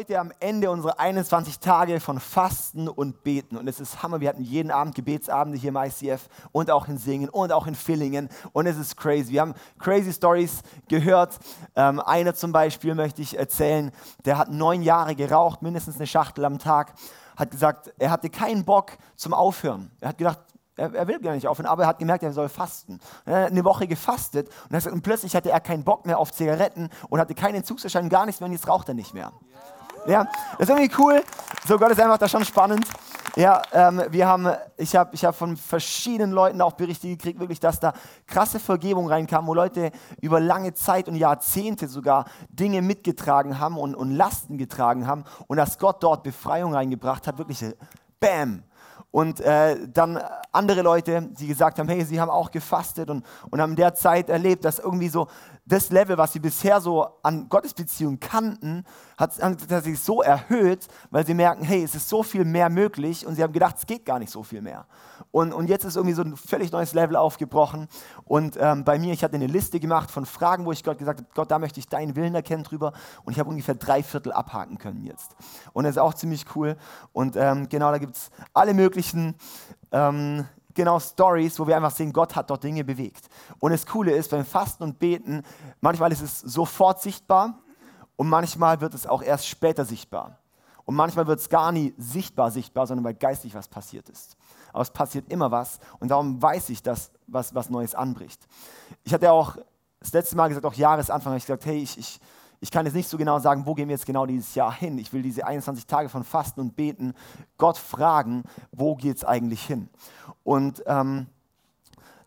Heute am Ende unserer 21 Tage von Fasten und Beten. Und es ist Hammer. Wir hatten jeden Abend Gebetsabende hier im ICF und auch in Singen und auch in Villingen. Und es ist crazy. Wir haben crazy Stories gehört. Ähm, einer zum Beispiel möchte ich erzählen, der hat neun Jahre geraucht, mindestens eine Schachtel am Tag. Hat gesagt, er hatte keinen Bock zum Aufhören. Er hat gedacht, er, will gar nicht aufhören, aber er hat gemerkt, er soll fasten. Er hat eine Woche gefastet und, plötzlich hatte er keinen Bock mehr auf Zigaretten und hatte keinen Entzugserscheinung, gar nichts mehr und jetzt raucht er nicht mehr. Ja, das ist irgendwie cool. So, Gott ist einfach da schon spannend. Ja, ähm, wir haben, ich habe ich hab von verschiedenen Leuten auch Berichte gekriegt, wirklich, dass da krasse Vergebung reinkam, wo Leute über lange Zeit und Jahrzehnte sogar Dinge mitgetragen haben und, und Lasten getragen haben und dass Gott dort Befreiung reingebracht hat, wirklich, bam, und äh, dann andere Leute, die gesagt haben, hey, sie haben auch gefastet und, und haben in der Zeit erlebt, dass irgendwie so das Level, was sie bisher so an Gottesbeziehungen kannten, hat, sich so erhöht, weil sie merken, hey, es ist so viel mehr möglich und sie haben gedacht, es geht gar nicht so viel mehr. Und, und jetzt ist irgendwie so ein völlig neues Level aufgebrochen. Und ähm, bei mir, ich hatte eine Liste gemacht von Fragen, wo ich Gott gesagt habe, Gott, da möchte ich deinen Willen erkennen drüber. Und ich habe ungefähr drei Viertel abhaken können jetzt. Und das ist auch ziemlich cool. Und ähm, genau, da gibt es alle möglichen ähm, genau Stories, wo wir einfach sehen, Gott hat dort Dinge bewegt. Und das Coole ist, beim Fasten und Beten, manchmal ist es sofort sichtbar und manchmal wird es auch erst später sichtbar. Und manchmal wird es gar nie sichtbar sichtbar, sondern weil geistig was passiert ist. Aber es passiert immer was und darum weiß ich, dass was, was Neues anbricht. Ich hatte auch das letzte Mal gesagt, auch Jahresanfang, habe ich gesagt, hey, ich, ich, ich kann jetzt nicht so genau sagen, wo gehen wir jetzt genau dieses Jahr hin. Ich will diese 21 Tage von Fasten und Beten Gott fragen, wo geht es eigentlich hin. Und ähm,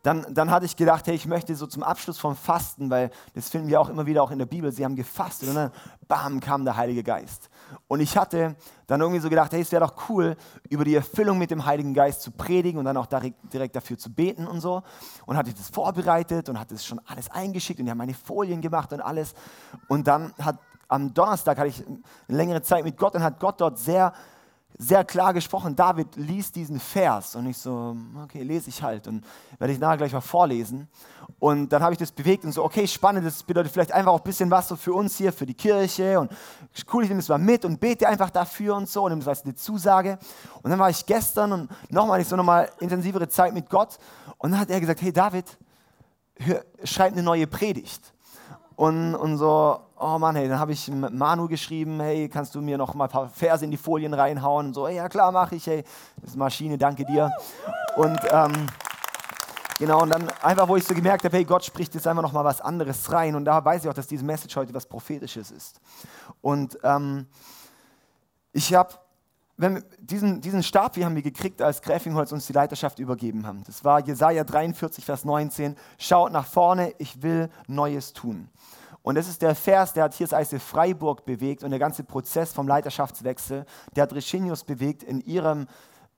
dann, dann hatte ich gedacht, hey, ich möchte so zum Abschluss vom Fasten, weil das finden wir auch immer wieder auch in der Bibel, sie haben gefastet und dann, bam, kam der Heilige Geist. Und ich hatte dann irgendwie so gedacht, hey, es wäre doch cool, über die Erfüllung mit dem Heiligen Geist zu predigen und dann auch direkt dafür zu beten und so. Und hatte das vorbereitet und hatte es schon alles eingeschickt und die haben meine Folien gemacht und alles. Und dann hat am Donnerstag hatte ich eine längere Zeit mit Gott und hat Gott dort sehr sehr klar gesprochen, David liest diesen Vers und ich so, okay, lese ich halt und werde ich nachher gleich mal vorlesen. Und dann habe ich das bewegt und so, okay, spannend, das bedeutet vielleicht einfach auch ein bisschen was so für uns hier, für die Kirche und cool, ich nehme das mal mit und bete einfach dafür und so und das war eine Zusage. Und dann war ich gestern und nochmal, ich so nochmal intensivere Zeit mit Gott und dann hat er gesagt, hey David, hör, schreib eine neue Predigt. Und, und so, oh Mann, hey, dann habe ich Manu geschrieben, hey, kannst du mir noch mal ein paar Verse in die Folien reinhauen? Und so, ja klar, mache ich, hey, das ist Maschine, danke dir. Und ähm, genau, und dann einfach, wo ich so gemerkt habe, hey, Gott spricht jetzt einfach noch mal was anderes rein. Und da weiß ich auch, dass diese Message heute was Prophetisches ist. Und ähm, ich habe wenn diesen, diesen Stab hier haben wir gekriegt, als Gräfingholz uns die Leiterschaft übergeben haben. Das war Jesaja 43, Vers 19. Schaut nach vorne, ich will Neues tun. Und das ist der Vers, der hat hier das Eise Freiburg bewegt und der ganze Prozess vom Leiterschaftswechsel, der hat Reginius bewegt in ihrem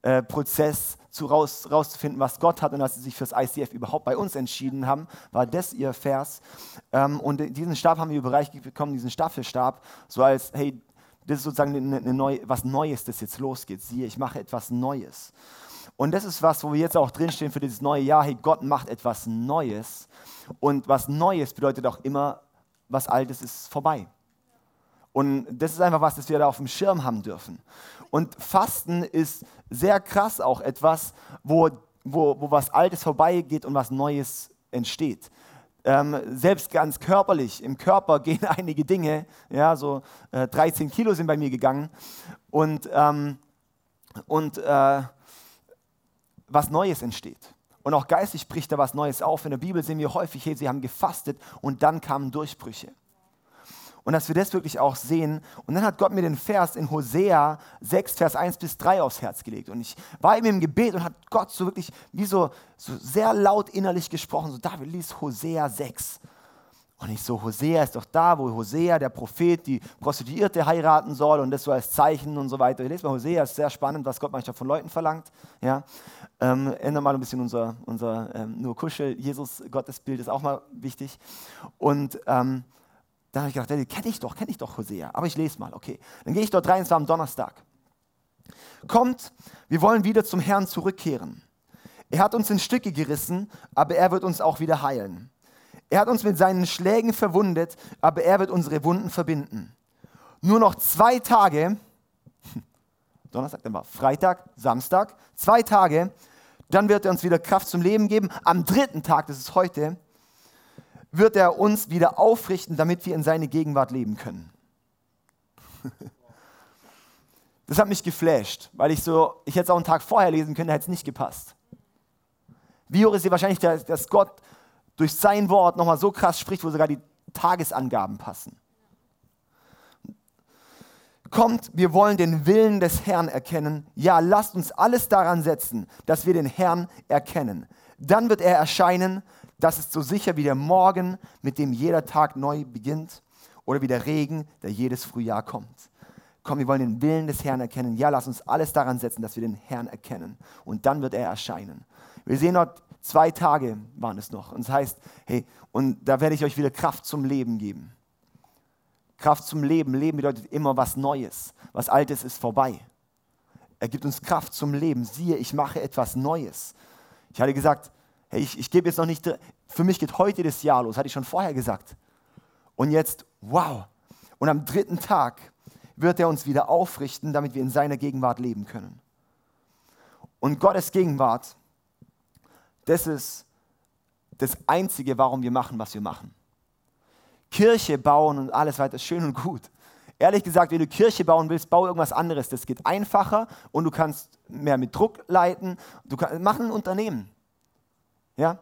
äh, Prozess zu raus, rauszufinden, was Gott hat und dass sie sich fürs ICF überhaupt bei uns entschieden haben, war das ihr Vers. Ähm, und diesen Stab haben wir überreicht bekommen, diesen Staffelstab, so als, hey, das ist sozusagen eine, eine neue, was Neues, das jetzt losgeht. Siehe, ich mache etwas Neues. Und das ist was, wo wir jetzt auch drinstehen für dieses neue Jahr. Hey, Gott macht etwas Neues. Und was Neues bedeutet auch immer, was Altes ist vorbei. Und das ist einfach was, das wir da auf dem Schirm haben dürfen. Und Fasten ist sehr krass auch etwas, wo, wo, wo was Altes vorbeigeht und was Neues entsteht. Ähm, selbst ganz körperlich, im Körper gehen einige Dinge, ja, so äh, 13 Kilo sind bei mir gegangen und, ähm, und äh, was Neues entsteht. Und auch geistig bricht da was Neues auf. In der Bibel sehen wir häufig, hey, sie haben gefastet und dann kamen Durchbrüche. Und dass wir das wirklich auch sehen. Und dann hat Gott mir den Vers in Hosea 6, Vers 1 bis 3 aufs Herz gelegt. Und ich war eben im Gebet und hat Gott so wirklich wie so, so sehr laut innerlich gesprochen. So, David liest Hosea 6. Und ich so, Hosea ist doch da, wo Hosea, der Prophet, die Prostituierte heiraten soll und das so als Zeichen und so weiter. Ich lese mal Hosea, ist sehr spannend, was Gott manchmal von Leuten verlangt. Ja. Ähm, ändern mal ein bisschen unser, unser ähm, nur Kuschel-Jesus-Gottesbild, ist auch mal wichtig. Und ähm, dann habe ich gedacht, kenne ich doch, kenne ich doch Hosea. Aber ich lese mal, okay. Dann gehe ich dort rein, es war am Donnerstag. Kommt, wir wollen wieder zum Herrn zurückkehren. Er hat uns in Stücke gerissen, aber er wird uns auch wieder heilen. Er hat uns mit seinen Schlägen verwundet, aber er wird unsere Wunden verbinden. nur noch zwei Tage, Donnerstag, dann war Freitag, Samstag, zwei Tage, dann wird er uns wieder Kraft zum Leben geben. Am dritten Tag, das ist heute, wird er uns wieder aufrichten, damit wir in seine Gegenwart leben können. Das hat mich geflasht, weil ich so, ich hätte es auch einen Tag vorher lesen können, hätte es nicht gepasst. Wie hoch ist hier wahrscheinlich, dass Gott durch sein Wort nochmal so krass spricht, wo sogar die Tagesangaben passen. Kommt, wir wollen den Willen des Herrn erkennen. Ja, lasst uns alles daran setzen, dass wir den Herrn erkennen. Dann wird er erscheinen. Das ist so sicher wie der Morgen, mit dem jeder Tag neu beginnt, oder wie der Regen, der jedes Frühjahr kommt. Komm, wir wollen den Willen des Herrn erkennen. Ja, lasst uns alles daran setzen, dass wir den Herrn erkennen. Und dann wird er erscheinen. Wir sehen dort zwei Tage waren es noch. Und es das heißt, hey, und da werde ich euch wieder Kraft zum Leben geben. Kraft zum Leben. Leben bedeutet immer was Neues. Was Altes ist vorbei. Er gibt uns Kraft zum Leben. Siehe, ich mache etwas Neues. Ich hatte gesagt, ich, ich gebe jetzt noch nicht, für mich geht heute das Jahr los, hatte ich schon vorher gesagt. Und jetzt, wow. Und am dritten Tag wird er uns wieder aufrichten, damit wir in seiner Gegenwart leben können. Und Gottes Gegenwart, das ist das Einzige, warum wir machen, was wir machen. Kirche bauen und alles weiter schön und gut. Ehrlich gesagt, wenn du Kirche bauen willst, bau irgendwas anderes. Das geht einfacher und du kannst mehr mit Druck leiten. Du kannst, mach ein Unternehmen. Ja?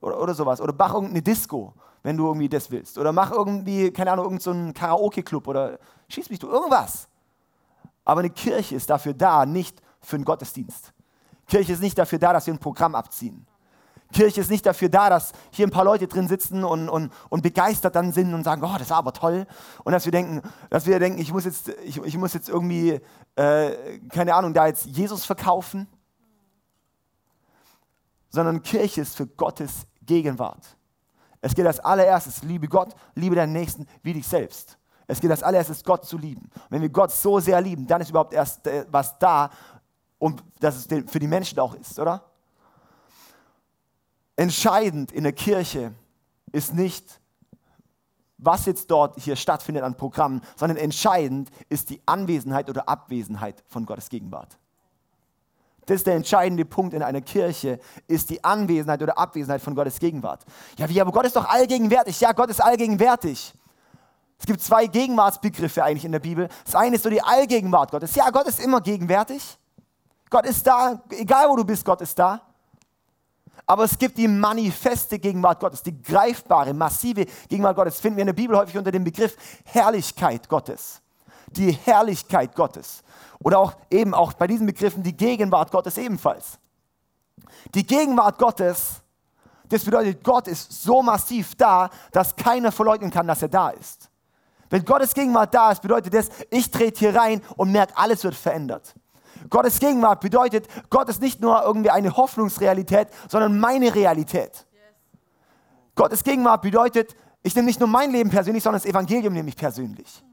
Oder, oder sowas. Oder mach irgendeine Disco, wenn du irgendwie das willst. Oder mach irgendwie, keine Ahnung, irgendeinen so Karaoke-Club oder schieß mich du, irgendwas. Aber eine Kirche ist dafür da, nicht für einen Gottesdienst. Kirche ist nicht dafür da, dass wir ein Programm abziehen. Kirche ist nicht dafür da, dass hier ein paar Leute drin sitzen und, und, und begeistert dann sind und sagen, oh, das war aber toll. Und dass wir denken, dass wir denken ich, muss jetzt, ich, ich muss jetzt irgendwie, äh, keine Ahnung, da jetzt Jesus verkaufen. Sondern Kirche ist für Gottes Gegenwart. Es geht als allererstes, liebe Gott, liebe deinen Nächsten wie dich selbst. Es geht als allererstes, Gott zu lieben. Und wenn wir Gott so sehr lieben, dann ist überhaupt erst äh, was da, und dass es für die Menschen auch ist, oder? Entscheidend in der Kirche ist nicht, was jetzt dort hier stattfindet an Programmen, sondern entscheidend ist die Anwesenheit oder Abwesenheit von Gottes Gegenwart. Das ist der entscheidende Punkt in einer Kirche, ist die Anwesenheit oder Abwesenheit von Gottes Gegenwart. Ja, wie, aber Gott ist doch allgegenwärtig. Ja, Gott ist allgegenwärtig. Es gibt zwei Gegenwartsbegriffe eigentlich in der Bibel. Das eine ist so die Allgegenwart Gottes. Ja, Gott ist immer gegenwärtig. Gott ist da, egal wo du bist, Gott ist da. Aber es gibt die manifeste Gegenwart Gottes, die greifbare, massive Gegenwart Gottes. Finden wir in der Bibel häufig unter dem Begriff Herrlichkeit Gottes. Die Herrlichkeit Gottes. Oder auch eben auch bei diesen Begriffen die Gegenwart Gottes ebenfalls. Die Gegenwart Gottes, das bedeutet, Gott ist so massiv da, dass keiner verleugnen kann, dass er da ist. Wenn Gottes Gegenwart da ist, bedeutet das, ich trete hier rein und merke, alles wird verändert. Gottes Gegenwart bedeutet, Gott ist nicht nur irgendwie eine Hoffnungsrealität, sondern meine Realität. Gottes Gegenwart bedeutet, ich nehme nicht nur mein Leben persönlich, sondern das Evangelium nehme ich persönlich.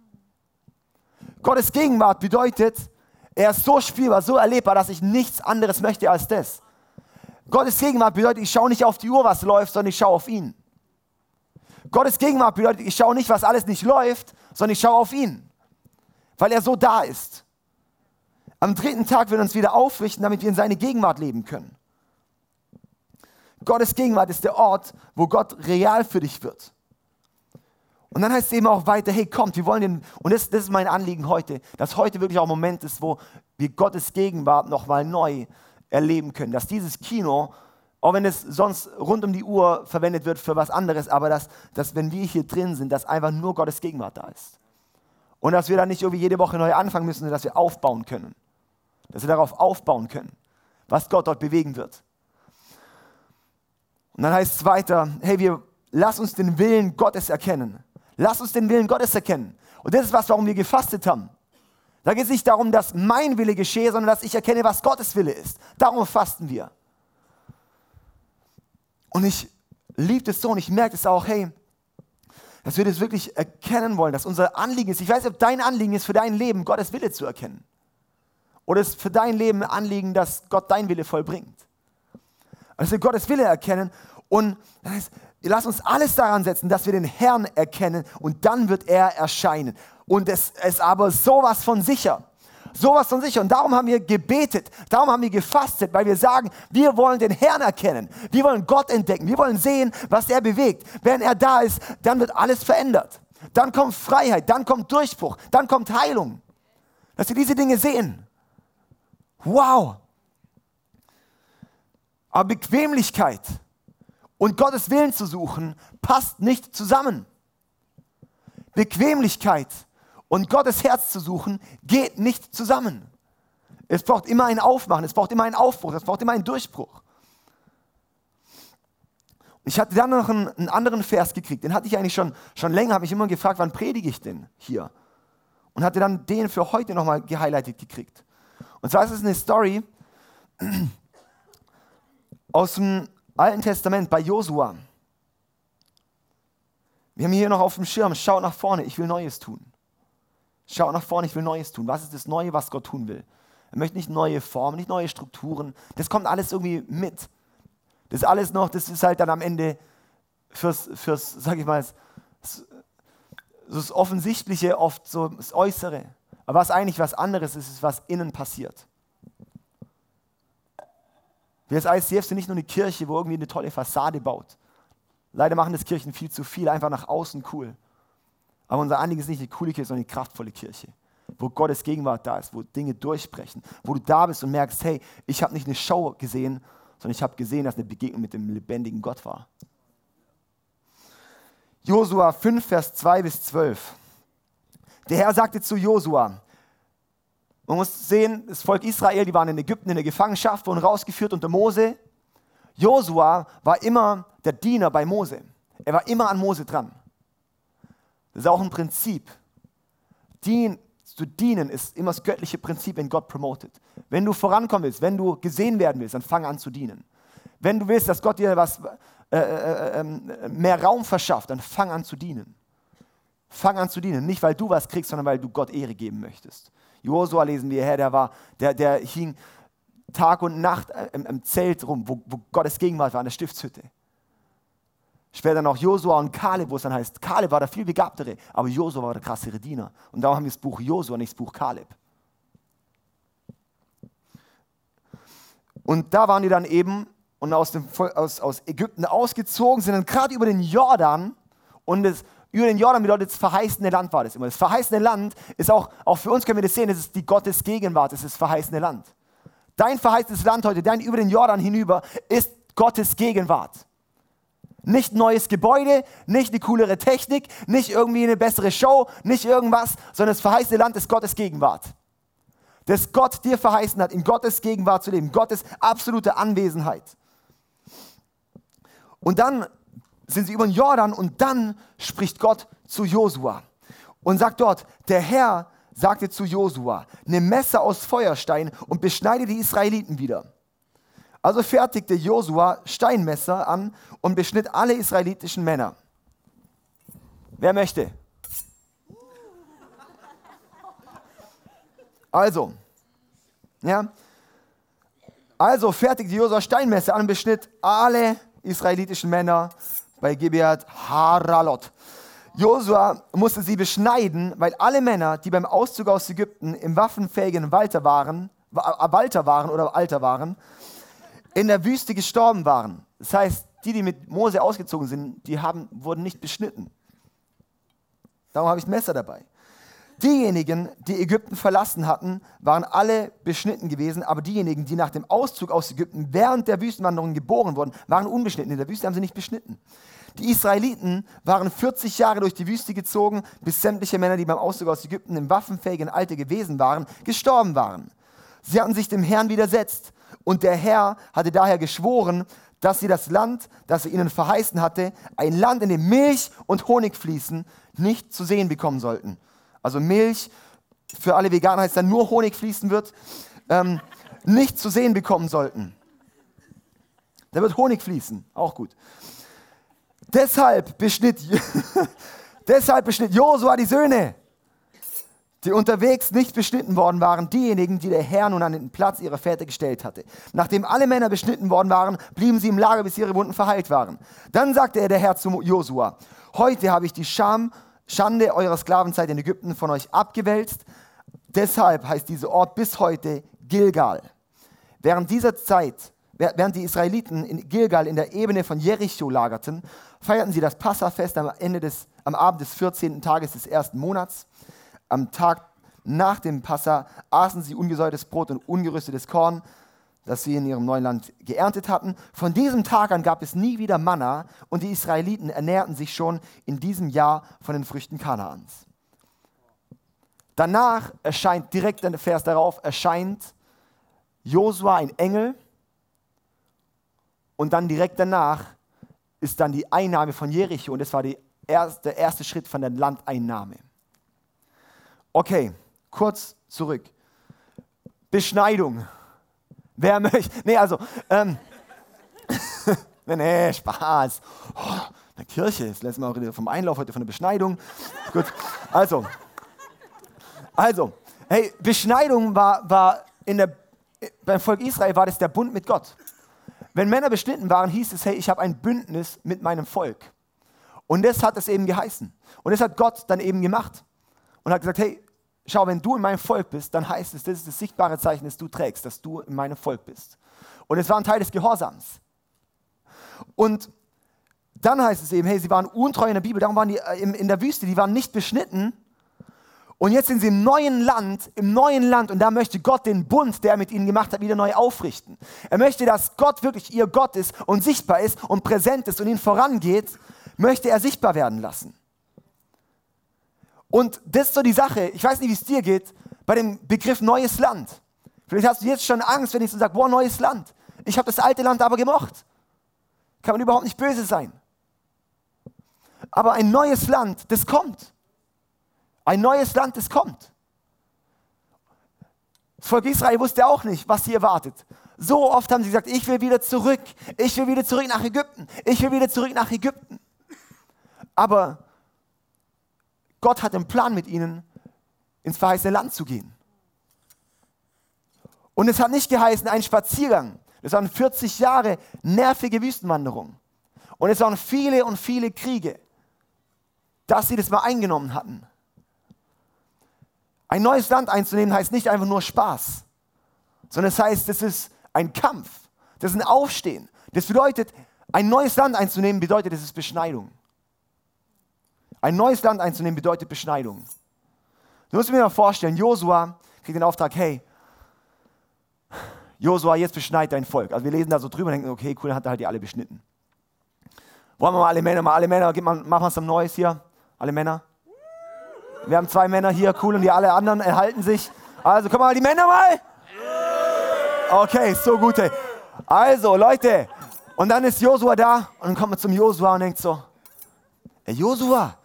Gottes Gegenwart bedeutet, er ist so spielbar, so erlebbar, dass ich nichts anderes möchte als das. Gottes Gegenwart bedeutet, ich schaue nicht auf die Uhr, was läuft, sondern ich schaue auf ihn. Gottes Gegenwart bedeutet, ich schaue nicht, was alles nicht läuft, sondern ich schaue auf ihn, weil er so da ist. Am dritten Tag wird er uns wieder aufrichten, damit wir in seine Gegenwart leben können. Gottes Gegenwart ist der Ort, wo Gott real für dich wird. Und dann heißt es eben auch weiter, hey, kommt, wir wollen den, und das, das ist mein Anliegen heute, dass heute wirklich auch ein Moment ist, wo wir Gottes Gegenwart nochmal neu erleben können. Dass dieses Kino, auch wenn es sonst rund um die Uhr verwendet wird für was anderes, aber dass, dass wenn wir hier drin sind, dass einfach nur Gottes Gegenwart da ist. Und dass wir dann nicht irgendwie jede Woche neu anfangen müssen, sondern dass wir aufbauen können dass wir darauf aufbauen können, was Gott dort bewegen wird. Und dann heißt es weiter, hey, wir lass uns den Willen Gottes erkennen. Lass uns den Willen Gottes erkennen. Und das ist was, warum wir gefastet haben. Da geht es nicht darum, dass mein Wille geschehe, sondern dass ich erkenne, was Gottes Wille ist. Darum fasten wir. Und ich liebe es so und ich merke es auch, hey, dass wir das wirklich erkennen wollen, dass unser Anliegen ist. Ich weiß nicht, ob dein Anliegen ist, für dein Leben Gottes Wille zu erkennen. Oder ist für dein Leben ein Anliegen, dass Gott dein Wille vollbringt? Also Gottes Wille erkennen und das heißt, lass uns alles daran setzen, dass wir den Herrn erkennen und dann wird er erscheinen. Und es ist aber sowas von sicher. Sowas von sicher. Und darum haben wir gebetet, darum haben wir gefastet, weil wir sagen, wir wollen den Herrn erkennen. Wir wollen Gott entdecken. Wir wollen sehen, was er bewegt. Wenn er da ist, dann wird alles verändert. Dann kommt Freiheit, dann kommt Durchbruch, dann kommt Heilung. Dass wir diese Dinge sehen. Wow. Aber Bequemlichkeit und Gottes Willen zu suchen, passt nicht zusammen. Bequemlichkeit und Gottes Herz zu suchen, geht nicht zusammen. Es braucht immer ein Aufmachen, es braucht immer einen Aufbruch, es braucht immer einen Durchbruch. Ich hatte dann noch einen, einen, anderen Vers gekriegt, den hatte ich eigentlich schon, schon länger, habe mich immer gefragt, wann predige ich denn hier? Und hatte dann den für heute nochmal gehighlightet gekriegt. Und zwar ist es eine Story aus dem Alten Testament bei Josua. Wir haben hier noch auf dem Schirm, schaut nach vorne, ich will Neues tun. Schaut nach vorne, ich will Neues tun. Was ist das Neue, was Gott tun will? Er möchte nicht neue Formen, nicht neue Strukturen. Das kommt alles irgendwie mit. Das alles noch, das ist halt dann am Ende fürs, fürs sag ich mal, das, das Offensichtliche oft so das Äußere. Aber was eigentlich was anderes ist, ist, was innen passiert. ICF sind nicht nur eine Kirche, wo irgendwie eine tolle Fassade baut. Leider machen das Kirchen viel zu viel, einfach nach außen cool. Aber unser Anliegen ist nicht eine coole Kirche, sondern eine kraftvolle Kirche, wo Gottes Gegenwart da ist, wo Dinge durchbrechen, wo du da bist und merkst, hey, ich habe nicht eine Show gesehen, sondern ich habe gesehen, dass eine Begegnung mit dem lebendigen Gott war. Josua 5, Vers 2 bis 12. Der Herr sagte zu Josua, man muss sehen, das Volk Israel, die waren in Ägypten in der Gefangenschaft, wurden rausgeführt unter Mose. Josua war immer der Diener bei Mose. Er war immer an Mose dran. Das ist auch ein Prinzip. Dien, zu dienen ist immer das göttliche Prinzip, wenn Gott promotet. Wenn du vorankommen willst, wenn du gesehen werden willst, dann fang an zu dienen. Wenn du willst, dass Gott dir was, äh, äh, äh, mehr Raum verschafft, dann fang an zu dienen. Fang an zu dienen. Nicht, weil du was kriegst, sondern weil du Gott Ehre geben möchtest. Josua lesen wir her, der, war, der, der hing Tag und Nacht im, im Zelt rum, wo, wo Gottes Gegenwart war, in der Stiftshütte. Später noch Josua und Kaleb, wo es dann heißt, Kaleb war der viel begabtere, aber Josua war der krassere Diener. Und darum haben wir das Buch Josua, nicht das Buch Kaleb. Und da waren die dann eben und aus, dem, aus, aus Ägypten ausgezogen, sind dann gerade über den Jordan und das, über den Jordan bedeutet das verheißene Land war das immer. Das verheißene Land ist auch, auch für uns können wir das sehen, das ist die Gottes Gegenwart, das ist das verheißene Land. Dein verheißtes Land heute, dein über den Jordan hinüber, ist Gottes Gegenwart. Nicht neues Gebäude, nicht eine coolere Technik, nicht irgendwie eine bessere Show, nicht irgendwas, sondern das verheißene Land ist Gottes Gegenwart. Das Gott dir verheißen hat, in Gottes Gegenwart zu leben, Gottes absolute Anwesenheit. Und dann sind sie über den Jordan und dann spricht Gott zu Josua und sagt dort, der Herr sagte zu Josua, nimm Messer aus Feuerstein und beschneide die Israeliten wieder. Also fertigte Josua Steinmesser an und beschnitt alle israelitischen Männer. Wer möchte? Also, ja, also fertigte Josua Steinmesser an und beschnitt alle israelitischen Männer bei Gibeat Haralot. Josua musste sie beschneiden, weil alle Männer, die beim Auszug aus Ägypten im waffenfähigen Walter waren, Walter waren oder Alter waren, in der Wüste gestorben waren. Das heißt, die, die mit Mose ausgezogen sind, die haben, wurden nicht beschnitten. Darum habe ich ein Messer dabei. Diejenigen, die Ägypten verlassen hatten, waren alle beschnitten gewesen, aber diejenigen, die nach dem Auszug aus Ägypten während der Wüstenwanderung geboren wurden, waren unbeschnitten. In der Wüste haben sie nicht beschnitten. Die Israeliten waren 40 Jahre durch die Wüste gezogen, bis sämtliche Männer, die beim Auszug aus Ägypten im waffenfähigen Alter gewesen waren, gestorben waren. Sie hatten sich dem Herrn widersetzt und der Herr hatte daher geschworen, dass sie das Land, das er ihnen verheißen hatte, ein Land, in dem Milch und Honig fließen, nicht zu sehen bekommen sollten. Also Milch, für alle Veganer heißt dann nur Honig fließen wird, ähm, nicht zu sehen bekommen sollten. Da wird Honig fließen, auch gut. Deshalb beschnitt, deshalb beschnitt Josua die Söhne die unterwegs nicht beschnitten worden waren, diejenigen, die der Herr nun an den Platz ihrer Väter gestellt hatte. Nachdem alle Männer beschnitten worden waren, blieben sie im Lager, bis ihre Wunden verheilt waren. Dann sagte er der Herr zu Josua, heute habe ich die Scham, Schande eurer Sklavenzeit in Ägypten von euch abgewälzt. Deshalb heißt dieser Ort bis heute Gilgal. Während dieser Zeit, während die Israeliten in Gilgal in der Ebene von Jericho lagerten, feierten sie das Passafest am, Ende des, am Abend des 14. Tages des ersten Monats. Am Tag nach dem Passa aßen sie ungesäuertes Brot und ungerüstetes Korn, das sie in ihrem neuen Land geerntet hatten. Von diesem Tag an gab es nie wieder Manna und die Israeliten ernährten sich schon in diesem Jahr von den Früchten Kanaans. Danach erscheint, direkt der Vers darauf, erscheint Josua ein Engel und dann direkt danach ist dann die Einnahme von Jericho und das war erste, der erste Schritt von der Landeinnahme. Okay, kurz zurück. Beschneidung. Wer möchte? Nee, also, ähm, nee, nee, Spaß. Oh, eine Kirche, das letzte Mal vom Einlauf, heute von der Beschneidung. Gut, also, also, hey, Beschneidung war, war in der, beim Volk Israel war das der Bund mit Gott. Wenn Männer beschnitten waren, hieß es, hey, ich habe ein Bündnis mit meinem Volk. Und das hat es eben geheißen. Und das hat Gott dann eben gemacht. Und hat gesagt, hey, schau, wenn du in meinem Volk bist, dann heißt es, das ist das sichtbare Zeichen, das du trägst, dass du in meinem Volk bist. Und es war ein Teil des Gehorsams. Und dann heißt es eben, hey, sie waren untreu in der Bibel, darum waren die äh, in der Wüste, die waren nicht beschnitten, und jetzt sind sie im neuen Land, im neuen Land und da möchte Gott den Bund, der er mit ihnen gemacht hat, wieder neu aufrichten. Er möchte, dass Gott wirklich ihr Gott ist und sichtbar ist und präsent ist und ihnen vorangeht, möchte er sichtbar werden lassen. Und das ist so die Sache, ich weiß nicht, wie es dir geht, bei dem Begriff neues Land. Vielleicht hast du jetzt schon Angst, wenn ich so sage, boah, neues Land. Ich habe das alte Land aber gemocht. Kann man überhaupt nicht böse sein. Aber ein neues Land, das kommt. Ein neues Land, das kommt. Das Volk Israel wusste auch nicht, was sie erwartet. So oft haben sie gesagt, ich will wieder zurück, ich will wieder zurück nach Ägypten, ich will wieder zurück nach Ägypten. Aber Gott hat einen Plan mit ihnen, ins verheißene Land zu gehen. Und es hat nicht geheißen, ein Spaziergang. Es waren 40 Jahre nervige Wüstenwanderung. Und es waren viele und viele Kriege, dass sie das mal eingenommen hatten. Ein neues Land einzunehmen heißt nicht einfach nur Spaß, sondern es heißt, es ist ein Kampf, das ist ein Aufstehen. Das bedeutet, ein neues Land einzunehmen bedeutet, es ist Beschneidung. Ein neues Land einzunehmen bedeutet Beschneidung. Du musst mir mal vorstellen, Josua kriegt den Auftrag, hey, Josua, jetzt beschneid dein Volk. Also wir lesen da so drüber und denken, okay, cool, dann hat er halt die alle beschnitten. Wollen wir mal alle Männer, mal alle Männer, machen wir was Neues hier? Alle Männer? Wir haben zwei Männer hier, cool, und die alle anderen erhalten sich. Also, komm mal, die Männer mal. Okay, so gut. Ey. Also, Leute, und dann ist Josua da und dann kommt man zum Josua und denkt so, ey Josua,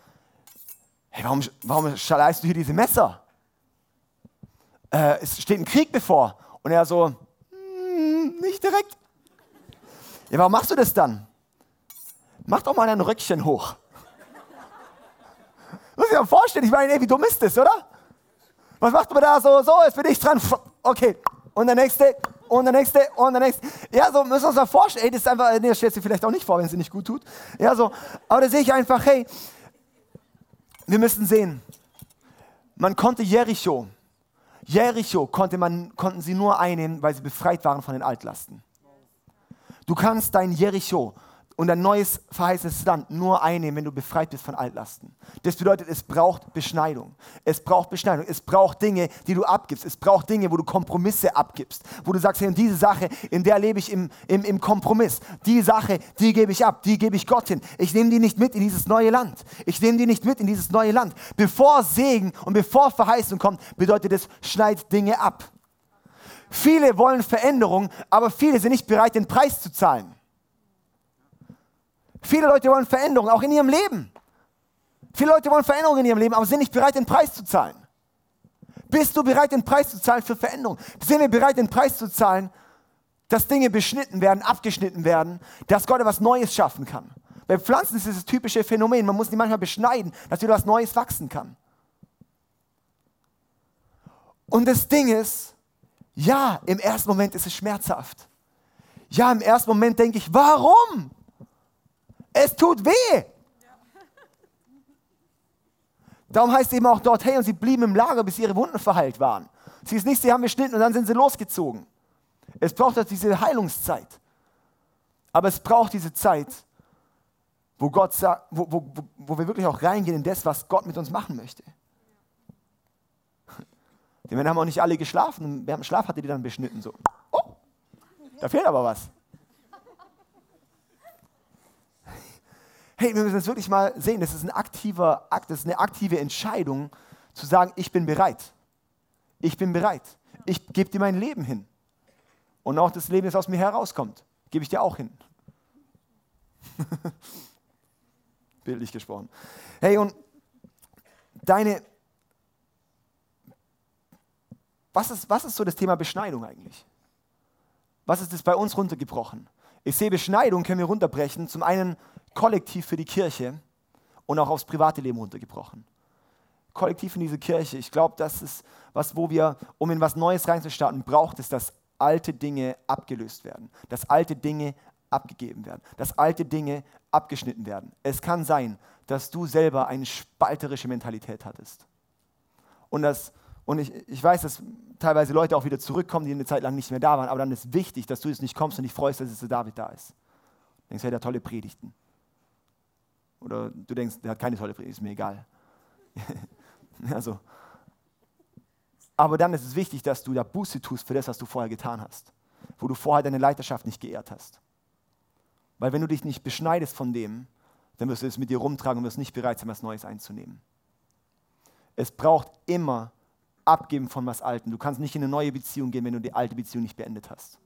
hey, warum, warum schaleist du hier diese Messer? Äh, es steht ein Krieg bevor. Und er so, hm, nicht direkt. Ja, warum machst du das dann? Mach doch mal dein Röckchen hoch. Muss ich mir vorstellen, ich meine, ey, wie dumm ist das, oder? Was macht man da so? So, jetzt bin ich dran. Okay. Und der nächste, und der nächste, und der nächste. Ja, so müssen wir uns mal vorstellen. Ey, das ist einfach, nee, das stellt sich vielleicht auch nicht vor, wenn es dir nicht gut tut. Ja, so. Aber da sehe ich einfach, hey, wir müssen sehen. Man konnte Jericho, Jericho konnte man, konnten sie nur einnehmen, weil sie befreit waren von den Altlasten. Du kannst dein Jericho und ein neues verheißenes Land nur einnehmen, wenn du befreit bist von Altlasten. Das bedeutet, es braucht Beschneidung. Es braucht Beschneidung. Es braucht Dinge, die du abgibst. Es braucht Dinge, wo du Kompromisse abgibst. Wo du sagst, hey, diese Sache, in der lebe ich im, im, im Kompromiss. Die Sache, die gebe ich ab. Die gebe ich Gott hin. Ich nehme die nicht mit in dieses neue Land. Ich nehme die nicht mit in dieses neue Land. Bevor Segen und bevor Verheißung kommt, bedeutet es, schneid Dinge ab. Viele wollen Veränderung, aber viele sind nicht bereit, den Preis zu zahlen. Viele Leute wollen Veränderung, auch in ihrem Leben. Viele Leute wollen Veränderung in ihrem Leben, aber sind nicht bereit, den Preis zu zahlen. Bist du bereit, den Preis zu zahlen für Veränderung? Sind wir bereit, den Preis zu zahlen, dass Dinge beschnitten werden, abgeschnitten werden, dass Gott etwas Neues schaffen kann? Bei Pflanzen ist es das typische Phänomen, man muss die manchmal beschneiden, dass wieder was Neues wachsen kann. Und das Ding ist, ja, im ersten Moment ist es schmerzhaft. Ja, im ersten Moment denke ich, warum? Es tut weh. Darum heißt es eben auch dort, hey, und sie blieben im Lager, bis ihre Wunden verheilt waren. Sie ist nicht, sie haben geschnitten und dann sind sie losgezogen. Es braucht auch diese Heilungszeit. Aber es braucht diese Zeit, wo, Gott sagt, wo, wo, wo wir wirklich auch reingehen in das, was Gott mit uns machen möchte. Die Männer haben auch nicht alle geschlafen. Während dem Schlaf hatte die dann beschnitten. So, oh, da fehlt aber was. Hey, wir müssen das wirklich mal sehen. Das ist ein aktiver Akt, das ist eine aktive Entscheidung, zu sagen, ich bin bereit. Ich bin bereit. Ich gebe dir mein Leben hin. Und auch das Leben, das aus mir herauskommt, gebe ich dir auch hin. Bildlich gesprochen. Hey, und deine, was ist, was ist so das Thema Beschneidung eigentlich? Was ist das bei uns runtergebrochen? Ich sehe, Beschneidung können wir runterbrechen, zum einen kollektiv für die Kirche und auch aufs private Leben runtergebrochen. Kollektiv in diese Kirche. Ich glaube, das ist was, wo wir, um in was Neues reinzustarten, braucht es, dass alte Dinge abgelöst werden, dass alte Dinge abgegeben werden, dass alte Dinge abgeschnitten werden. Es kann sein, dass du selber eine spalterische Mentalität hattest. Und, das, und ich, ich weiß, dass teilweise Leute auch wieder zurückkommen, die eine Zeit lang nicht mehr da waren, aber dann ist wichtig, dass du jetzt nicht kommst und dich freust, dass jetzt David da ist. Du denkst, er hat tolle Predigten. Oder du denkst, der hat keine tolle Predigt, ist mir egal. also, aber dann ist es wichtig, dass du da Buße tust für das, was du vorher getan hast. Wo du vorher deine Leiterschaft nicht geehrt hast. Weil wenn du dich nicht beschneidest von dem, dann wirst du es mit dir rumtragen und wirst nicht bereit sein, was Neues einzunehmen. Es braucht immer Abgeben von was Alten. Du kannst nicht in eine neue Beziehung gehen, wenn du die alte Beziehung nicht beendet hast.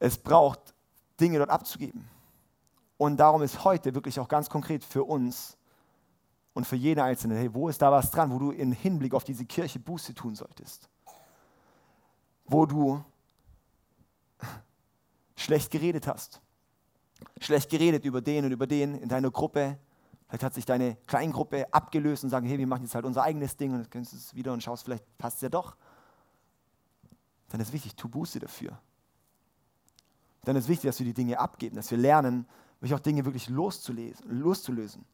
Es braucht Dinge dort abzugeben. Und darum ist heute wirklich auch ganz konkret für uns und für jeden Einzelnen, hey, wo ist da was dran, wo du im Hinblick auf diese Kirche Buße tun solltest? Wo du schlecht geredet hast. Schlecht geredet über den und über den in deiner Gruppe. Vielleicht hat sich deine Kleingruppe abgelöst und sagen, hey, wir machen jetzt halt unser eigenes Ding und dann kennst du es wieder und schaust, vielleicht passt es ja doch. Dann ist wichtig, tu Buße dafür. Dann ist wichtig, dass wir die Dinge abgeben, dass wir lernen, wirklich auch Dinge wirklich loszulesen, loszulösen.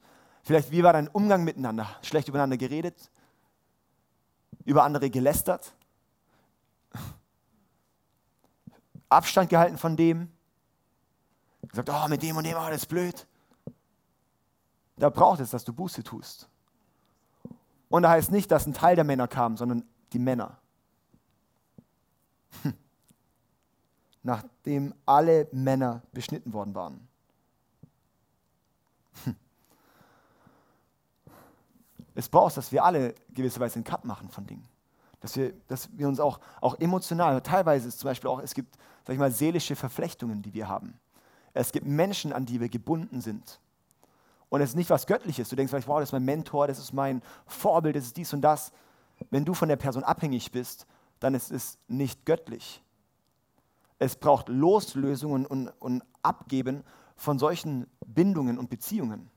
Vielleicht, wie war dein Umgang miteinander? Schlecht übereinander geredet? Über andere gelästert? Abstand gehalten von dem, gesagt, oh, mit dem und dem war das blöd. Da braucht es, dass du Buße tust. Und da heißt nicht, dass ein Teil der Männer kam, sondern die Männer. Hm. Nachdem alle Männer beschnitten worden waren. Hm. Es braucht, dass wir alle gewisserweise einen Cut machen von Dingen. Dass wir, dass wir uns auch, auch emotional, teilweise ist zum Beispiel auch, es gibt, sag ich mal, seelische Verflechtungen, die wir haben. Es gibt Menschen, an die wir gebunden sind. Und es ist nicht was Göttliches. Du denkst vielleicht, wow, das ist mein Mentor, das ist mein Vorbild, das ist dies und das. Wenn du von der Person abhängig bist, dann ist es nicht göttlich. Es braucht Loslösungen und, und Abgeben von solchen Bindungen und Beziehungen.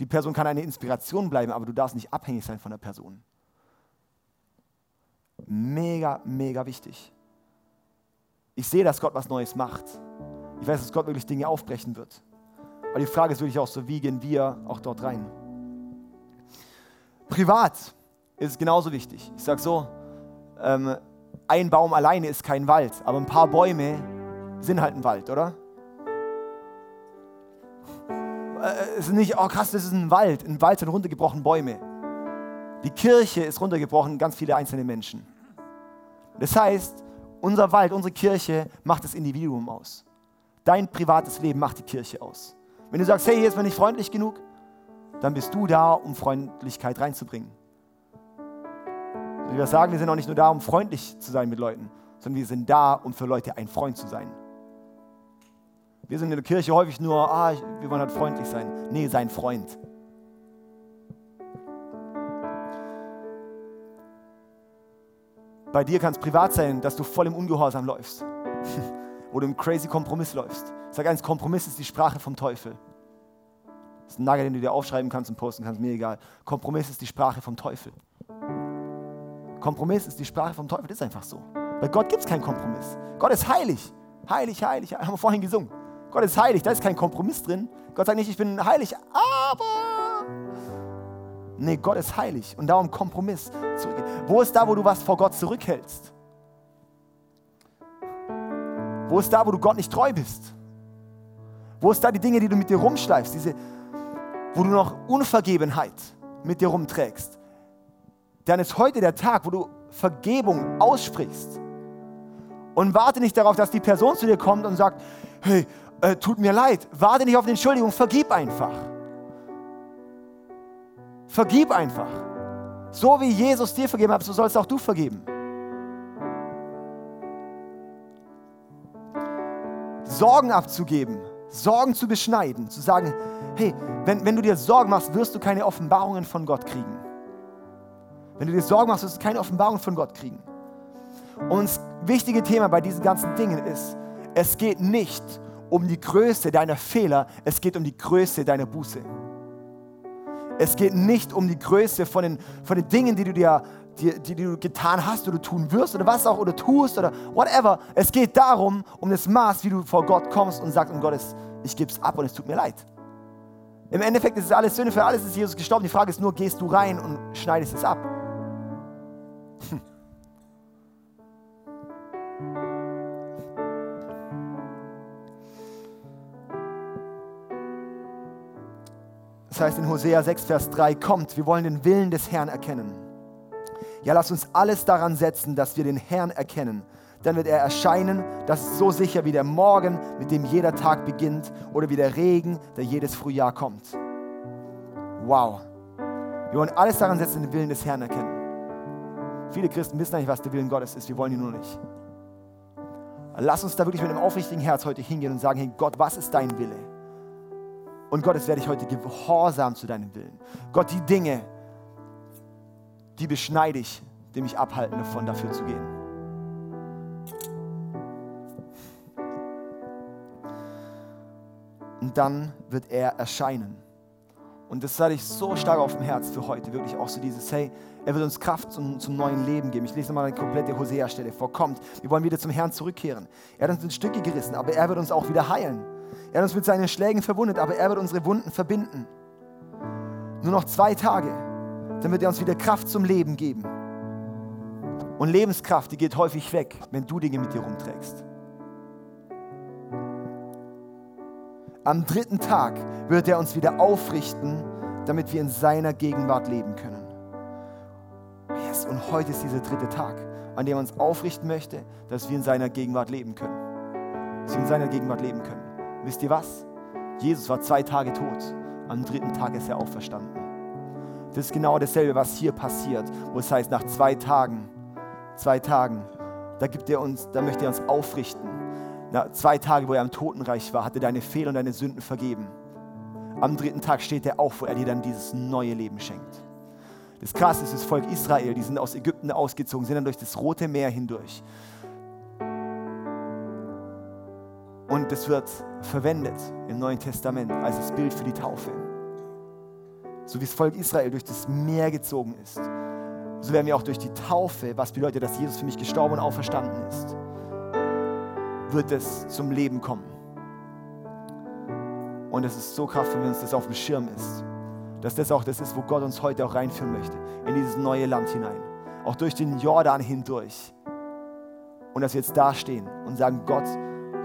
Die Person kann eine Inspiration bleiben, aber du darfst nicht abhängig sein von der Person. Mega, mega wichtig. Ich sehe, dass Gott was Neues macht. Ich weiß, dass Gott wirklich Dinge aufbrechen wird. Aber die Frage ist wirklich auch so, wie gehen wir auch dort rein? Privat ist genauso wichtig. Ich sage so, ähm, ein Baum alleine ist kein Wald, aber ein paar Bäume sind halt ein Wald, oder? Äh, es ist nicht, oh krass, das ist ein Wald. Ein Wald sind runtergebrochene Bäume. Die Kirche ist runtergebrochen, ganz viele einzelne Menschen. Das heißt, unser Wald, unsere Kirche macht das Individuum aus. Dein privates Leben macht die Kirche aus. Wenn du sagst, hey, hier ist mir nicht freundlich genug, dann bist du da, um Freundlichkeit reinzubringen. Wie wir sagen, wir sind auch nicht nur da, um freundlich zu sein mit Leuten, sondern wir sind da, um für Leute ein Freund zu sein. Wir sind in der Kirche häufig nur, ah, wir wollen halt freundlich sein. Nee, sein Freund. Bei dir kann es privat sein, dass du voll im Ungehorsam läufst. Oder im crazy Kompromiss läufst. Sage eins, Kompromiss ist die Sprache vom Teufel. Das ist ein Nagel, den du dir aufschreiben kannst und posten kannst, mir egal. Kompromiss ist die Sprache vom Teufel. Kompromiss ist die Sprache vom Teufel, das ist einfach so. Bei Gott gibt es keinen Kompromiss. Gott ist heilig. Heilig, heilig, haben wir vorhin gesungen. Gott ist heilig, da ist kein Kompromiss drin. Gott sagt nicht, ich bin heilig, aber. Nee, Gott ist heilig und darum Kompromiss. Wo ist da, wo du was vor Gott zurückhältst? Wo ist da, wo du Gott nicht treu bist? Wo ist da die Dinge, die du mit dir rumschleifst, diese, wo du noch Unvergebenheit mit dir rumträgst? Dann ist heute der Tag, wo du Vergebung aussprichst. Und warte nicht darauf, dass die Person zu dir kommt und sagt, hey, äh, tut mir leid. Warte nicht auf eine Entschuldigung, vergib einfach. Vergib einfach. So wie Jesus dir vergeben hat, so sollst auch du vergeben. Sorgen abzugeben, Sorgen zu beschneiden, zu sagen, hey, wenn, wenn du dir Sorgen machst, wirst du keine Offenbarungen von Gott kriegen. Wenn du dir Sorgen machst, wirst du keine Offenbarungen von Gott kriegen. Und das wichtige Thema bei diesen ganzen Dingen ist, es geht nicht um die Größe deiner Fehler, es geht um die Größe deiner Buße. Es geht nicht um die Größe von den, von den Dingen, die du dir die, die, du getan hast oder tun wirst oder was auch oder tust oder whatever. Es geht darum, um das Maß, wie du vor Gott kommst und sagst, um Gottes, ich gebe es ab und es tut mir leid. Im Endeffekt ist es alles Sünde, für alles ist Jesus gestorben. Die Frage ist nur, gehst du rein und schneidest es ab? Das heißt in Hosea 6, Vers 3, kommt, wir wollen den Willen des Herrn erkennen. Ja, lass uns alles daran setzen, dass wir den Herrn erkennen. Dann wird er erscheinen, das ist so sicher wie der Morgen, mit dem jeder Tag beginnt, oder wie der Regen, der jedes Frühjahr kommt. Wow. Wir wollen alles daran setzen, den Willen des Herrn erkennen. Viele Christen wissen eigentlich, was der Willen Gottes ist, wir wollen ihn nur nicht. Lass uns da wirklich mit einem aufrichtigen Herz heute hingehen und sagen, hey Gott, was ist dein Wille? Und Gott, es werde ich heute gehorsam zu deinem Willen. Gott, die Dinge, die beschneide ich, die mich abhalten davon, dafür zu gehen. Und dann wird er erscheinen. Und das hatte ich so stark auf dem Herz für heute, wirklich auch so dieses, hey, er wird uns Kraft zum, zum neuen Leben geben. Ich lese nochmal eine komplette Hosea-Stelle vor. Kommt, wir wollen wieder zum Herrn zurückkehren. Er hat uns in Stücke gerissen, aber er wird uns auch wieder heilen. Er hat uns mit seinen Schlägen verwundet, aber er wird unsere Wunden verbinden. Nur noch zwei Tage, dann wird er uns wieder Kraft zum Leben geben. Und Lebenskraft, die geht häufig weg, wenn du Dinge mit dir rumträgst. Am dritten Tag wird er uns wieder aufrichten, damit wir in seiner Gegenwart leben können. Yes, und heute ist dieser dritte Tag, an dem er uns aufrichten möchte, dass wir in seiner Gegenwart leben können. Dass wir in seiner Gegenwart leben können. Wisst ihr was? Jesus war zwei Tage tot. Am dritten Tag ist er auferstanden. Das ist genau dasselbe, was hier passiert, wo es heißt, nach zwei Tagen, zwei Tagen, da gibt er uns, da möchte er uns aufrichten. Nach zwei Tage, wo er im Totenreich war, hat er deine Fehler und deine Sünden vergeben. Am dritten Tag steht er auf, wo er dir dann dieses neue Leben schenkt. Das Krasse ist, das Volk Israel, die sind aus Ägypten ausgezogen, sind dann durch das Rote Meer hindurch. Und das wird verwendet im Neuen Testament als das Bild für die Taufe. So wie das Volk Israel durch das Meer gezogen ist, so werden wir auch durch die Taufe, was bedeutet, dass Jesus für mich gestorben und auferstanden ist, wird es zum Leben kommen. Und es ist so kraftvoll, wenn uns das auf dem Schirm ist, dass das auch das ist, wo Gott uns heute auch reinführen möchte, in dieses neue Land hinein, auch durch den Jordan hindurch. Und dass wir jetzt da stehen und sagen, Gott,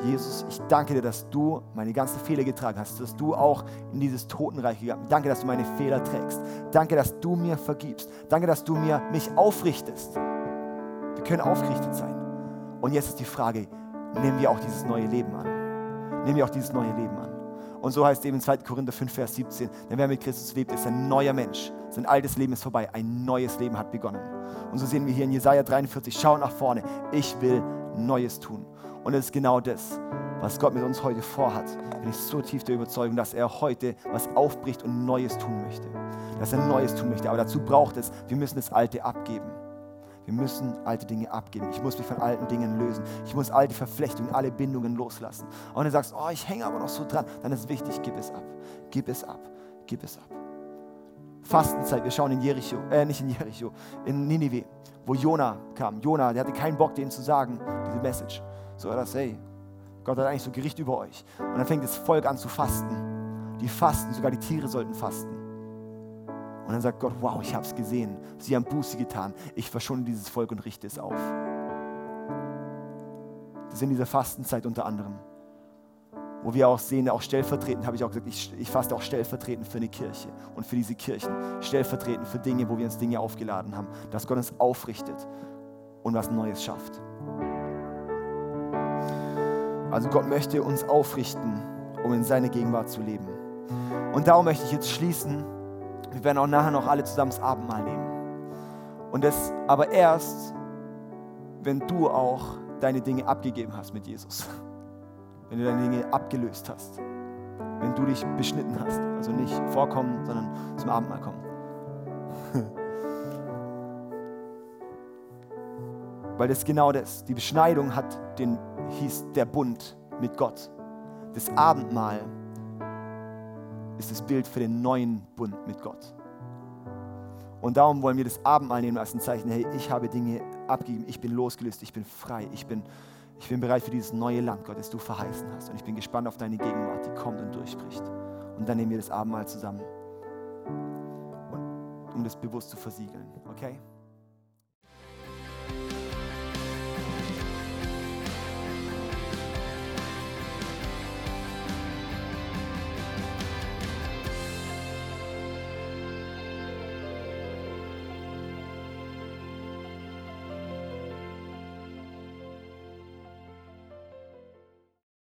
Jesus, ich danke dir, dass du meine ganzen Fehler getragen hast, dass du auch in dieses Totenreich gegangen bist. Danke, dass du meine Fehler trägst. Danke, dass du mir vergibst. Danke, dass du mir mich aufrichtest. Wir können aufgerichtet sein. Und jetzt ist die Frage, nehmen wir auch dieses neue Leben an? Nehmen wir auch dieses neue Leben an? Und so heißt es eben in 2. Korinther 5, Vers 17, denn wer mit Christus lebt, ist ein neuer Mensch. Sein altes Leben ist vorbei, ein neues Leben hat begonnen. Und so sehen wir hier in Jesaja 43, schau nach vorne, ich will Neues tun. Und es ist genau das, was Gott mit uns heute vorhat. Bin ich so tief der Überzeugung, dass er heute was aufbricht und Neues tun möchte. Dass er Neues tun möchte. Aber dazu braucht es, wir müssen das Alte abgeben. Wir müssen alte Dinge abgeben. Ich muss mich von alten Dingen lösen. Ich muss alte Verflechtungen, alle Bindungen loslassen. Und wenn du sagst, oh, ich hänge aber noch so dran, dann ist wichtig, gib es ab. Gib es ab. Gib es ab. Fastenzeit, wir schauen in Jericho, äh, nicht in Jericho, in Ninive, wo Jona kam. Jona, der hatte keinen Bock, denen zu sagen, diese Message. So, er das, hey, Gott hat eigentlich so Gericht über euch. Und dann fängt das Volk an zu fasten. die fasten, sogar die Tiere sollten fasten. Und dann sagt Gott, wow, ich habe es gesehen. Sie haben Buße getan. Ich verschone dieses Volk und richte es auf. Das ist in dieser Fastenzeit unter anderem wo wir auch sehen, auch stellvertretend, habe ich auch gesagt, ich, ich faste auch stellvertretend für eine Kirche und für diese Kirchen, stellvertretend für Dinge, wo wir uns Dinge aufgeladen haben, dass Gott uns aufrichtet und was Neues schafft. Also Gott möchte uns aufrichten, um in seine Gegenwart zu leben. Und darum möchte ich jetzt schließen. Wir werden auch nachher noch alle zusammen das Abendmahl nehmen. Und das aber erst, wenn du auch deine Dinge abgegeben hast mit Jesus wenn du deine Dinge abgelöst hast, wenn du dich beschnitten hast. Also nicht vorkommen, sondern zum Abendmahl kommen. Weil das genau das. Die Beschneidung hat den, hieß der Bund mit Gott. Das Abendmahl ist das Bild für den neuen Bund mit Gott. Und darum wollen wir das Abendmahl nehmen als ein Zeichen, hey, ich habe Dinge abgegeben, ich bin losgelöst, ich bin frei, ich bin ich bin bereit für dieses neue Land, Gott, das du verheißen hast. Und ich bin gespannt auf deine Gegenwart, die kommt und durchbricht. Und dann nehmen wir das Abendmahl zusammen, um das bewusst zu versiegeln. Okay?